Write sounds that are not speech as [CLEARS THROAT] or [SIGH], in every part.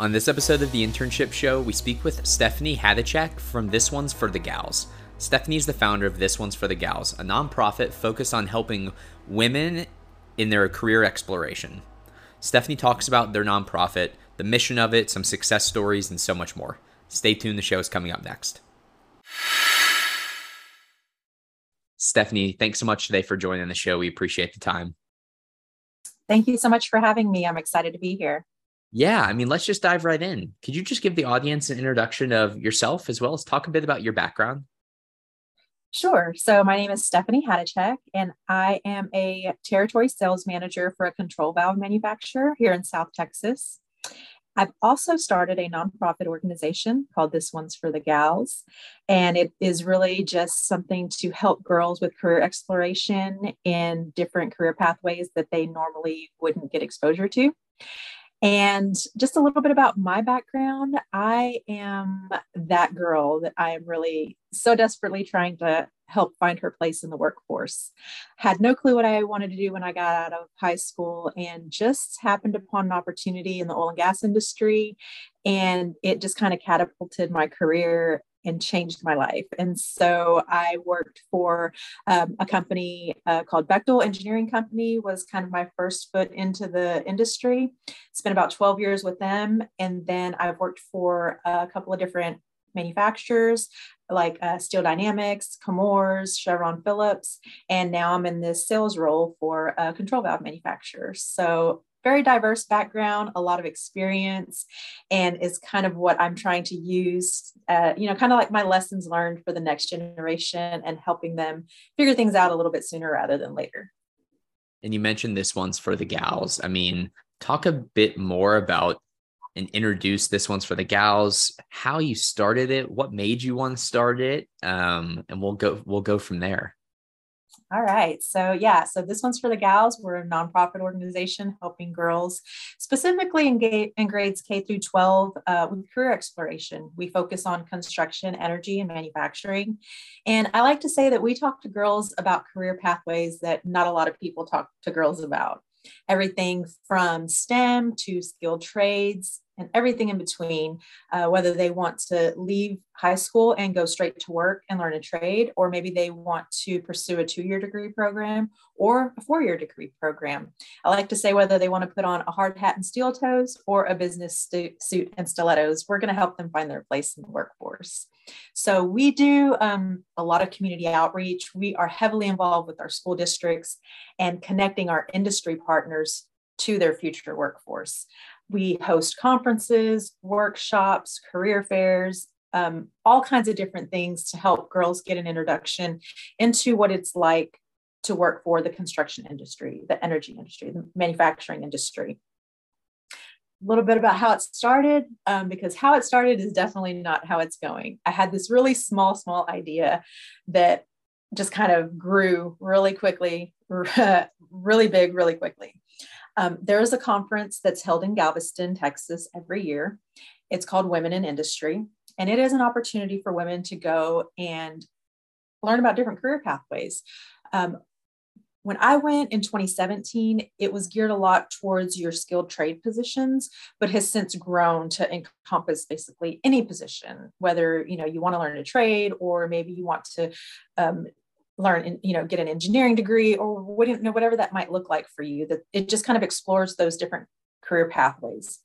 On this episode of the Internship Show, we speak with Stephanie Hajducek from This One's for the Gals. Stephanie is the founder of This One's for the Gals, a nonprofit focused on helping women in their career exploration. Stephanie talks about their nonprofit, the mission of it, some success stories, and so much more. Stay tuned, the show is coming up next. Stephanie, thanks so much today for joining the show. We appreciate the time. Thank you so much for having me. I'm excited to be here. Yeah, I mean, let's just dive right in. Could you just give the audience an introduction of yourself as well as talk a bit about your background? Sure. So, my name is Stephanie Hajducek, and I am a territory sales manager for a control valve manufacturer here in South Texas. I've also started a nonprofit organization called This One's for the Gals. And it is really just something to help girls with career exploration in different career pathways that they normally wouldn't get exposure to. And just a little bit about my background I am that girl that I am really so desperately trying to help find her place in the workforce. Had no clue what I wanted to do when I got out of high school and just happened upon an opportunity in the oil and gas industry. And it just kind of catapulted my career and changed my life. And so I worked for um, a company uh, called Bechtel Engineering Company was kind of my first foot into the industry. Spent about 12 years with them. And then I've worked for a couple of different manufacturers like uh, Steel Dynamics, Chemours, Chevron Phillips, and now I'm in this sales role for a control valve manufacturer. So very diverse background, a lot of experience, and is kind of what I'm trying to use, uh, you know, kind of like my lessons learned for the next generation and helping them figure things out a little bit sooner rather than later. And you mentioned this one's for the gals. I mean, talk a bit more about and introduce this one's for the gals, how you started it, what made you want to start it, um, and we'll go we'll go from there. All right. So, yeah, so this one's for the gals. We're a nonprofit organization helping girls, specifically in, ga- in grades K through 12, uh, with career exploration. We focus on construction, energy, and manufacturing. And I like to say that we talk to girls about career pathways that not a lot of people talk to girls about. Everything from STEM to skilled trades, and everything in between, uh, whether they want to leave high school and go straight to work and learn a trade, or maybe they want to pursue a two year degree program or a four year degree program. I like to say whether they want to put on a hard hat and steel toes or a business stu- suit and stilettos, we're going to help them find their place in the workforce. So we do um, a lot of community outreach. We are heavily involved with our school districts and connecting our industry partners to their future workforce. We host conferences, workshops, career fairs, um, all kinds of different things to help girls get an introduction into what it's like to work for the construction industry, the energy industry, the manufacturing industry. A little bit about how it started, um, because how it started is definitely not how it's going. I had this really small, small idea that just kind of grew really quickly, [LAUGHS] really big, really quickly. Um, there is a conference that's held in Galveston, Texas every year. It's called Women in Industry, and it is an opportunity for women to go and learn about different career pathways. Um, when I went in 2017, it was geared a lot towards your skilled trade positions, but has since grown to encompass basically any position, whether you know you want to learn a trade or maybe you want to um, learn you know get an engineering degree or you know, whatever that might look like for you that it just kind of explores those different career pathways.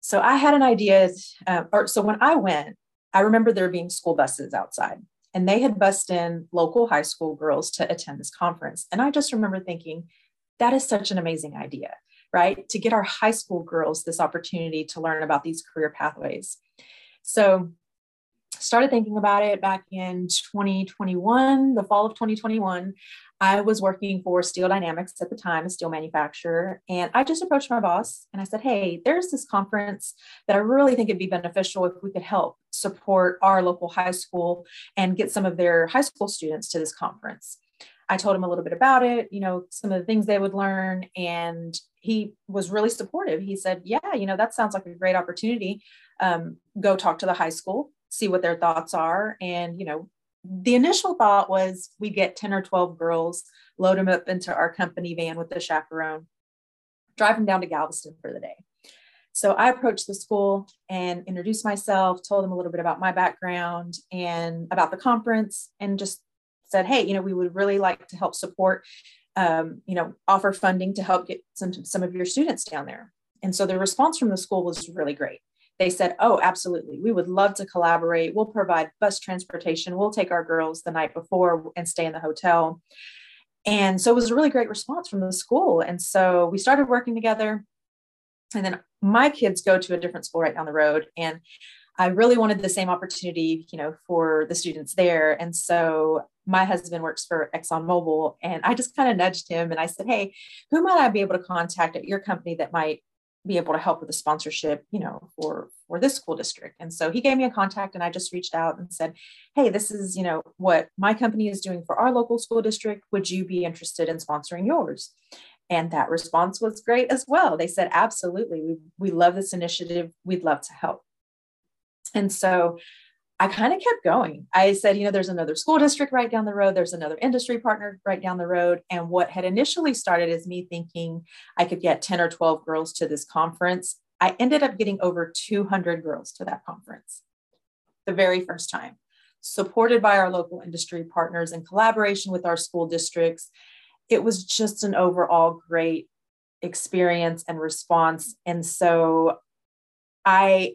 So i had an idea uh, or so when i went i remember there being school buses outside and they had bussed in local high school girls to attend this conference. And i just remember thinking that is such an amazing idea right? To get our high school girls this opportunity to learn about these career pathways. So started thinking about it back in 2021, the fall of 2021. I was working for Steel Dynamics at the time, a steel manufacturer. And I just approached my boss and I said, Hey, there's this conference that I really think it'd be beneficial if we could help support our local high school and get some of their high school students to this conference. I told him a little bit about it, you know, some of the things they would learn. And he was really supportive. He said, Yeah, you know, that sounds like a great opportunity. Um, go talk to the high school see what their thoughts are. And, you know, the initial thought was we get 10 or 12 girls, load them up into our company van with the chaperone, drive them down to Galveston for the day. So I approached the school and introduced myself, told them a little bit about my background and about the conference, and just said, hey, you know, we would really like to help support, um, you know, offer funding to help get some, some of your students down there. And so the response from the school was really great. They said, oh, absolutely. We would love to collaborate. We'll provide bus transportation. We'll take our girls the night before and stay in the hotel. And so it was a really great response from the school. And so we started working together. And then my kids go to a different school right down the road. And I really wanted the same opportunity, you know, for the students there. And so my husband works for ExxonMobil, and I just kind of nudged him and I said, "Hey, who might I be able to contact at your company that might be able to help with the sponsorship, you know, for for this school district?" And so he gave me a contact, and I just reached out and said, "Hey, this is, you know, what my company is doing for our local school district. Would you be interested in sponsoring yours?" And that response was great as well. They said, "Absolutely, we we love this initiative. We'd love to help." And so I kind of kept going. I said, you know, there's another school district right down the road, there's another industry partner right down the road. And what had initially started as me thinking I could get 10 or 12 girls to this conference, I ended up getting over 200 girls to that conference the very first time, supported by our local industry partners in collaboration with our school districts. It was just an overall great experience and response. And so I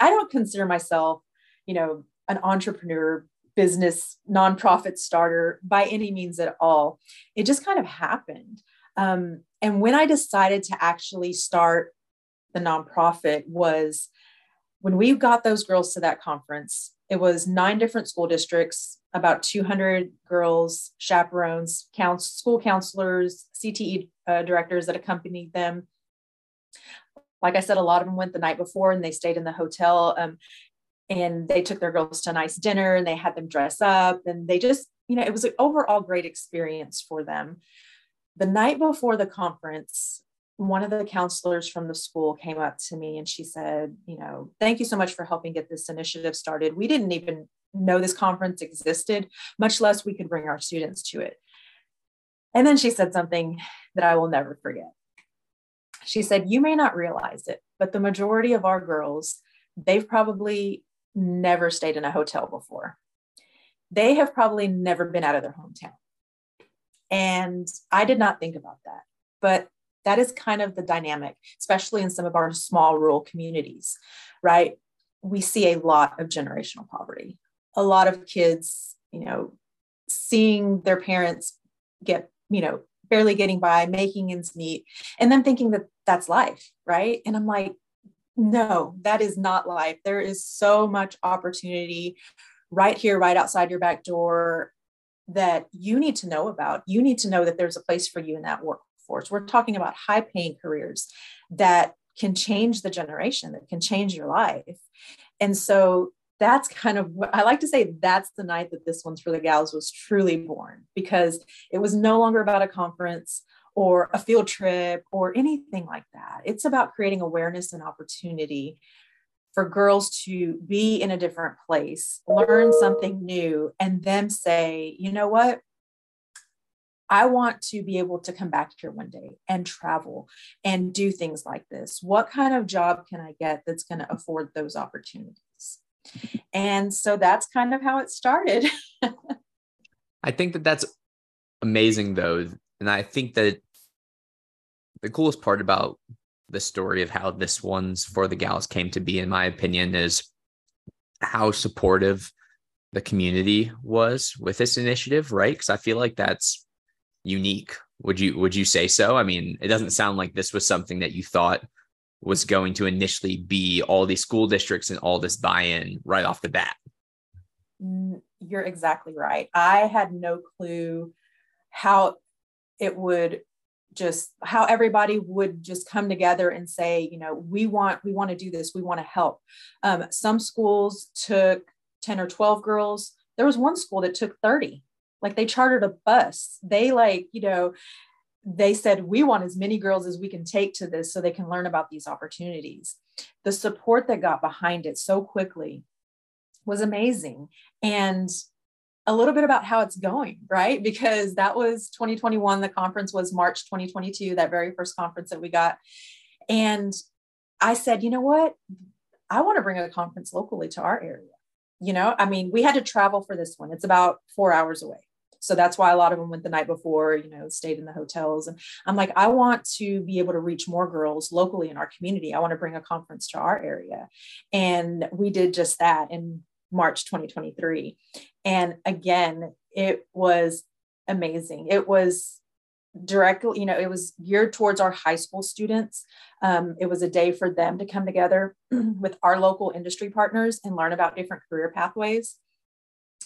I don't consider myself, you know, an entrepreneur, business, nonprofit starter by any means at all. It just kind of happened. Um, and when I decided to actually start the nonprofit was when we got those girls to that conference. It was nine different school districts, about 200 girls, chaperones, counsel, school counselors, CTE uh, directors that accompanied them like I said, a lot of them went the night before and they stayed in the hotel. Um, and they took their girls to a nice dinner and they had them dress up and they just, you know, it was an overall great experience for them. The night before the conference, one of the counselors from the school came up to me and she said, you know, thank you so much for helping get this initiative started. We didn't even know this conference existed, much less we could bring our students to it. And then she said something that I will never forget. She said, You may not realize it, but the majority of our girls, they've probably never stayed in a hotel before. They have probably never been out of their hometown. And I did not think about that. But that is kind of the dynamic, especially in some of our small rural communities, right? We see a lot of generational poverty, a lot of kids, you know, seeing their parents get, you know, barely getting by, making ends meet, and then thinking that that's life, right? And I'm like, no, that is not life. There is so much opportunity right here, right outside your back door that you need to know about. You need to know that there's a place for you in that workforce. We're talking about high paying careers that can change the generation, that can change your life. And so that's kind of what I like to say that's the night that this one's for the gals was truly born because it was no longer about a conference or a field trip or anything like that. It's about creating awareness and opportunity for girls to be in a different place, learn something new, and then say, you know what? I want to be able to come back here one day and travel and do things like this. What kind of job can I get that's going to afford those opportunities? And so that's kind of how it started. [LAUGHS] I think that that's amazing, though. And I think that the coolest part about the story of how this one's for the gals came to be, in my opinion, is how supportive the community was with this initiative, right? Because I feel like that's unique. Would you would you say so? I mean, it doesn't sound like this was something that you thought was going to initially be all these school districts and all this buy-in right off the bat. You're exactly right. I had no clue how it would just how everybody would just come together and say you know we want we want to do this we want to help. Um, some schools took 10 or 12 girls. There was one school that took 30 like they chartered a bus. They like you know they said we want as many girls as we can take to this so they can learn about these opportunities. The support that got behind it so quickly was amazing. And a little bit about how it's going right because that was 2021 the conference was march 2022 that very first conference that we got and I said, you know what? I want to bring a conference locally to our area. You know, I mean, we had to travel for this one. It's about four hours away. So that's why a lot of them went the night before, you know, stayed in the hotels. And I'm like, I want to be able to reach more girls locally in our community. I want to bring a conference to our area. And we did just that in March 2023. And again, it was amazing. It was directly, you know, it was geared towards our high school students. Um, it was a day for them to come together [CLEARS THROAT] with our local industry partners and learn about different career pathways.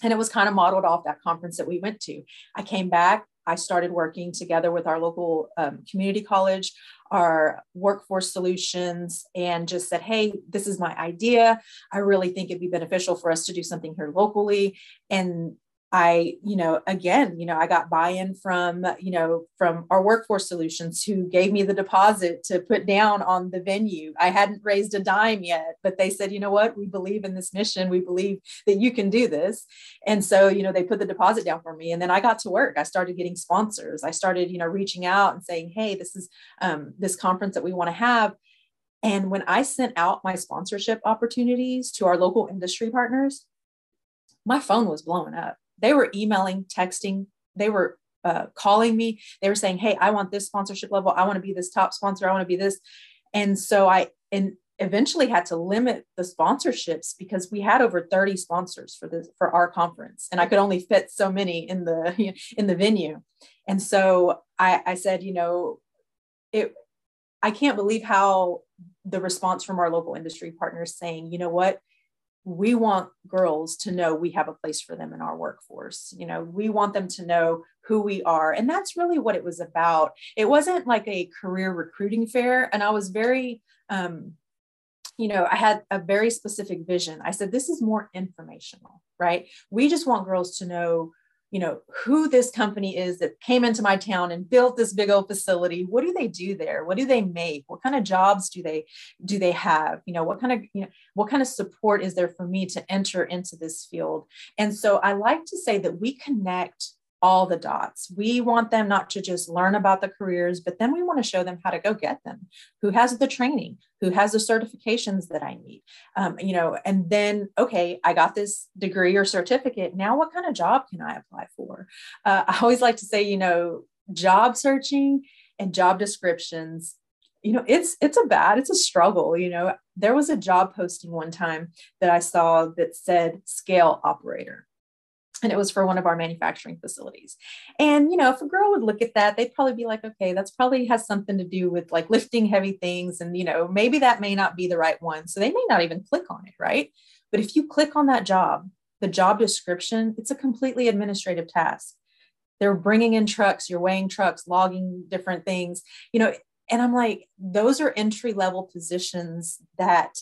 And it was kind of modeled off that conference that we went to. I came back, I started working together with our local um, community college, our workforce solutions, and just said, Hey, this is my idea. I really think it'd be beneficial for us to do something here locally. And I, you know, again, you know, I got buy-in from, you know, from our workforce solutions who gave me the deposit to put down on the venue. I hadn't raised a dime yet, but they said, you know what, we believe in this mission. We believe that you can do this. And so, you know, they put the deposit down for me. And then I got to work. I started getting sponsors. I started, you know, reaching out and saying, hey, this is um, this conference that we want to have. And when I sent out my sponsorship opportunities to our local industry partners, my phone was blowing up they were emailing, texting, they were uh, calling me. They were saying, Hey, I want this sponsorship level. I want to be this top sponsor. I want to be this. And so I, and eventually had to limit the sponsorships because we had over 30 sponsors for this for our conference and i could only fit so many in the [LAUGHS] in the venue and so i i said you know it i can't believe how the response from our local industry partners saying you know what we want girls to know we have a place for them in our workforce. You know, we want them to know who we are. And that's really what it was about. It wasn't like a career recruiting fair. And I was very, um, you know, I had a very specific vision. I said, this is more informational, right? We just want girls to know you know who this company is that came into my town and built this big old facility. What do they do there? What do they make? What kind of jobs do they do they have? You know what kind of you know what kind of support is there for me to enter into this field? And so i like to say that we connect all the dots. We want them not to just learn about the careers, but then we want to show them how to go get them. Who has the training? Who has the certifications that I need? Um, you know, and then okay, I got this degree or certificate. Now, what kind of job can I apply for? Uh, I always like to say, you know, job searching and job descriptions you know it's it's a bad it's a struggle you know there was a job posting one time that i saw that said scale operator and it was for one of our manufacturing facilities. And you know, if a girl would look at that, they'd probably be like, okay, that's probably has something to do with like lifting heavy things, and you know, maybe that may not be the right one, so they may not even click on it, right? But if you click on that job, the job description, it's a completely administrative task. They're bringing in trucks, you're weighing trucks, logging different things, you know, and I'm like, those are entry level positions that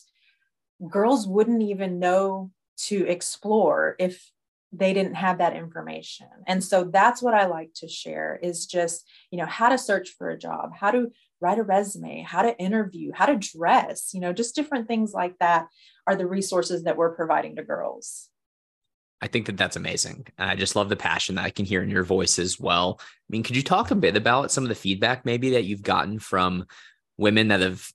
girls wouldn't even know to explore if they didn't have that information and so that's what i like to share is just you know how to search for a job how to write a resume how to interview how to dress you know just different things like that are the resources that we're providing to girls I think that that's amazing. I just love the passion that I can hear in your voice as well. I mean, could you talk a bit about some of the feedback maybe that you've gotten from women that have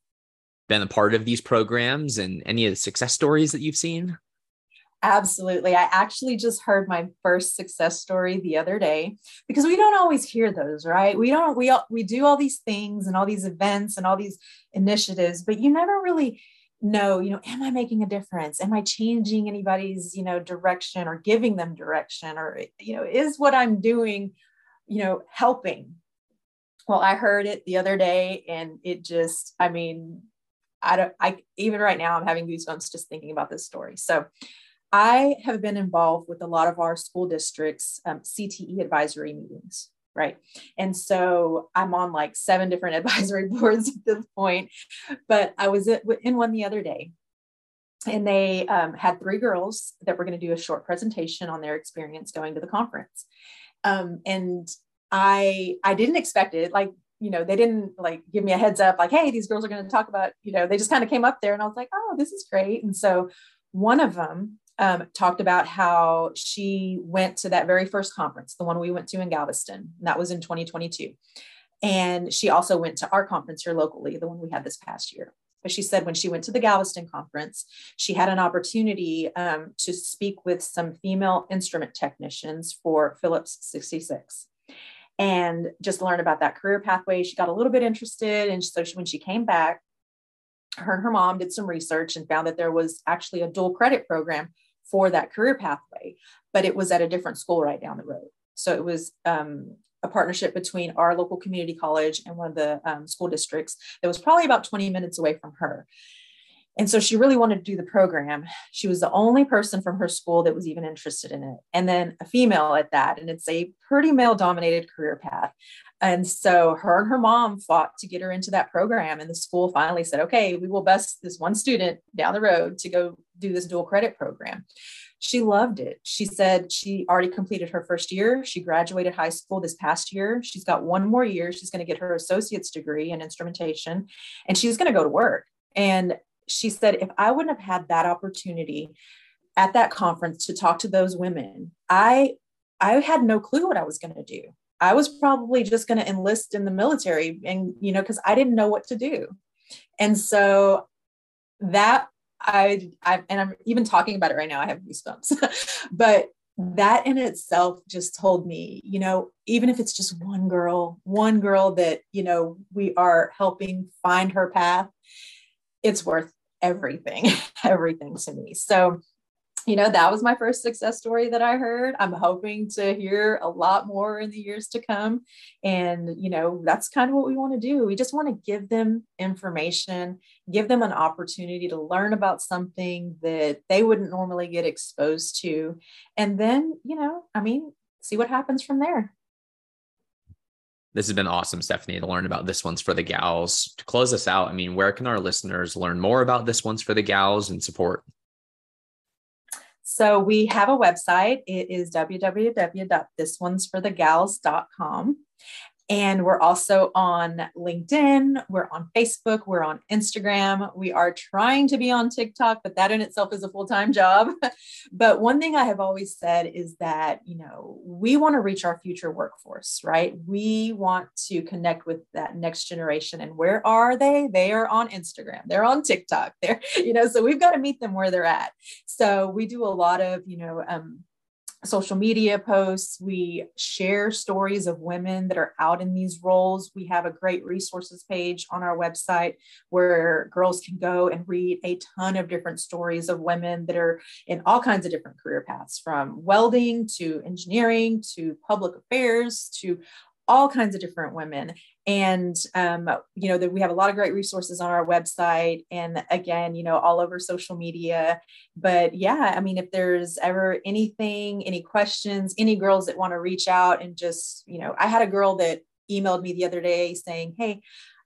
been a part of these programs and any of the success stories that you've seen? Absolutely. I actually just heard my first success story the other day because we don't always hear those, right? We don't we we do all these things and all these events and all these initiatives, but you never really know, you know, am I making a difference? Am I changing anybody's, you know, direction or giving them direction or you know, is what I'm doing, you know, helping? Well, I heard it the other day and it just I mean, I don't I even right now I'm having goosebumps just thinking about this story. So, I have been involved with a lot of our school districts' um, CTE advisory meetings, right? And so I'm on like seven different [LAUGHS] advisory boards at this point. But I was in one the other day, and they um, had three girls that were going to do a short presentation on their experience going to the conference. Um, and I I didn't expect it. Like you know, they didn't like give me a heads up, like, hey, these girls are going to talk about, you know, they just kind of came up there and I was like, oh, this is great. And so one of them um, talked about how she went to that very first conference, the one we went to in Galveston. that was in 2022. And she also went to our conference here locally, the one we had this past year. but she said when she went to the Galveston conference, she had an opportunity um, to speak with some female instrument technicians for Phillips 66 and just learn about that career pathway. She got a little bit interested. And so she, when she came back, her and her mom did some research and found that there was actually a dual credit program for that career pathway, but it was at a different school right down the road. So it was um, a partnership between our local community college and one of the um, school districts that was probably about 20 minutes away from her. And so she really wanted to do the program. She was the only person from her school that was even interested in it. And then a female at that. And it's a pretty male dominated career path. And so her and her mom fought to get her into that program. And the school finally said, okay, we will bus this one student down the road to go do this dual credit program. She loved it. She said she already completed her first year. She graduated high school this past year. She's got one more year. She's going to get her associate's degree in instrumentation and she's going to go to work. And she said, if I wouldn't have had that opportunity at that conference to talk to those women, I I had no clue what I was going to do. I was probably just going to enlist in the military and you know cuz I didn't know what to do. And so that I I and I'm even talking about it right now I have goosebumps. [LAUGHS] but that in itself just told me, you know, even if it's just one girl, one girl that, you know, we are helping find her path, it's worth everything, [LAUGHS] everything to me. So, you know, that was my first success story that I heard. I'm hoping to hear a lot more in the years to come. And, you know, that's kind of what we want to do. We just want to give them information, give them an opportunity to learn about something that they wouldn't normally get exposed to. And then, you know, I mean, see what happens from there. This has been awesome, Stephanie, to learn about this one's for the gals. To close us out, I mean, where can our listeners learn more about this one's for the gals and support? So we have a website. It is www.thisonesforthegals.com. And we're also on LinkedIn, we're on Facebook, we're on Instagram. We are trying to be on TikTok, but that in itself is a full time job. [LAUGHS] but one thing I have always said is that, you know, we want to reach our future workforce, right? We want to connect with that next generation. And where are they? They are on Instagram, they're on TikTok, [LAUGHS] they're, you know, so we've got to meet them where they're at. So we do a lot of, you know, um, social media posts. We share stories of women that are out in these roles. We have a great resources page on our website where girls can go and read a ton of different stories of women that are in all kinds of different career paths from welding to engineering to public affairs to all kinds of different women and um, you know that we have a lot of great resources on our website and again you know all over social media but yeah i mean if there's ever anything any questions any girls that want to reach out and just you know i had a girl that emailed me the other day saying hey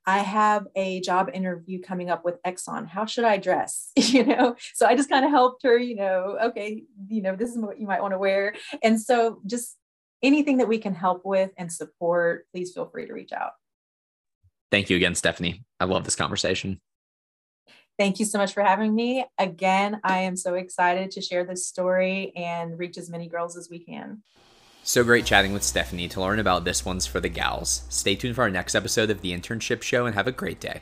I have a job interview coming up with Exxon. How should I dress? [LAUGHS] you know, so I just kind of helped her, you know, okay, you know, this is what you might want to wear. And so just anything that we can help with and support, please feel free to reach out. Thank you again, Stephanie. I love this conversation. Thank you so much for having me. Again, I am so excited to share this story and reach as many girls as we can. So great chatting with Stephanie to learn about this one's for the gals. Stay tuned for our next episode of the internship show and have a great day.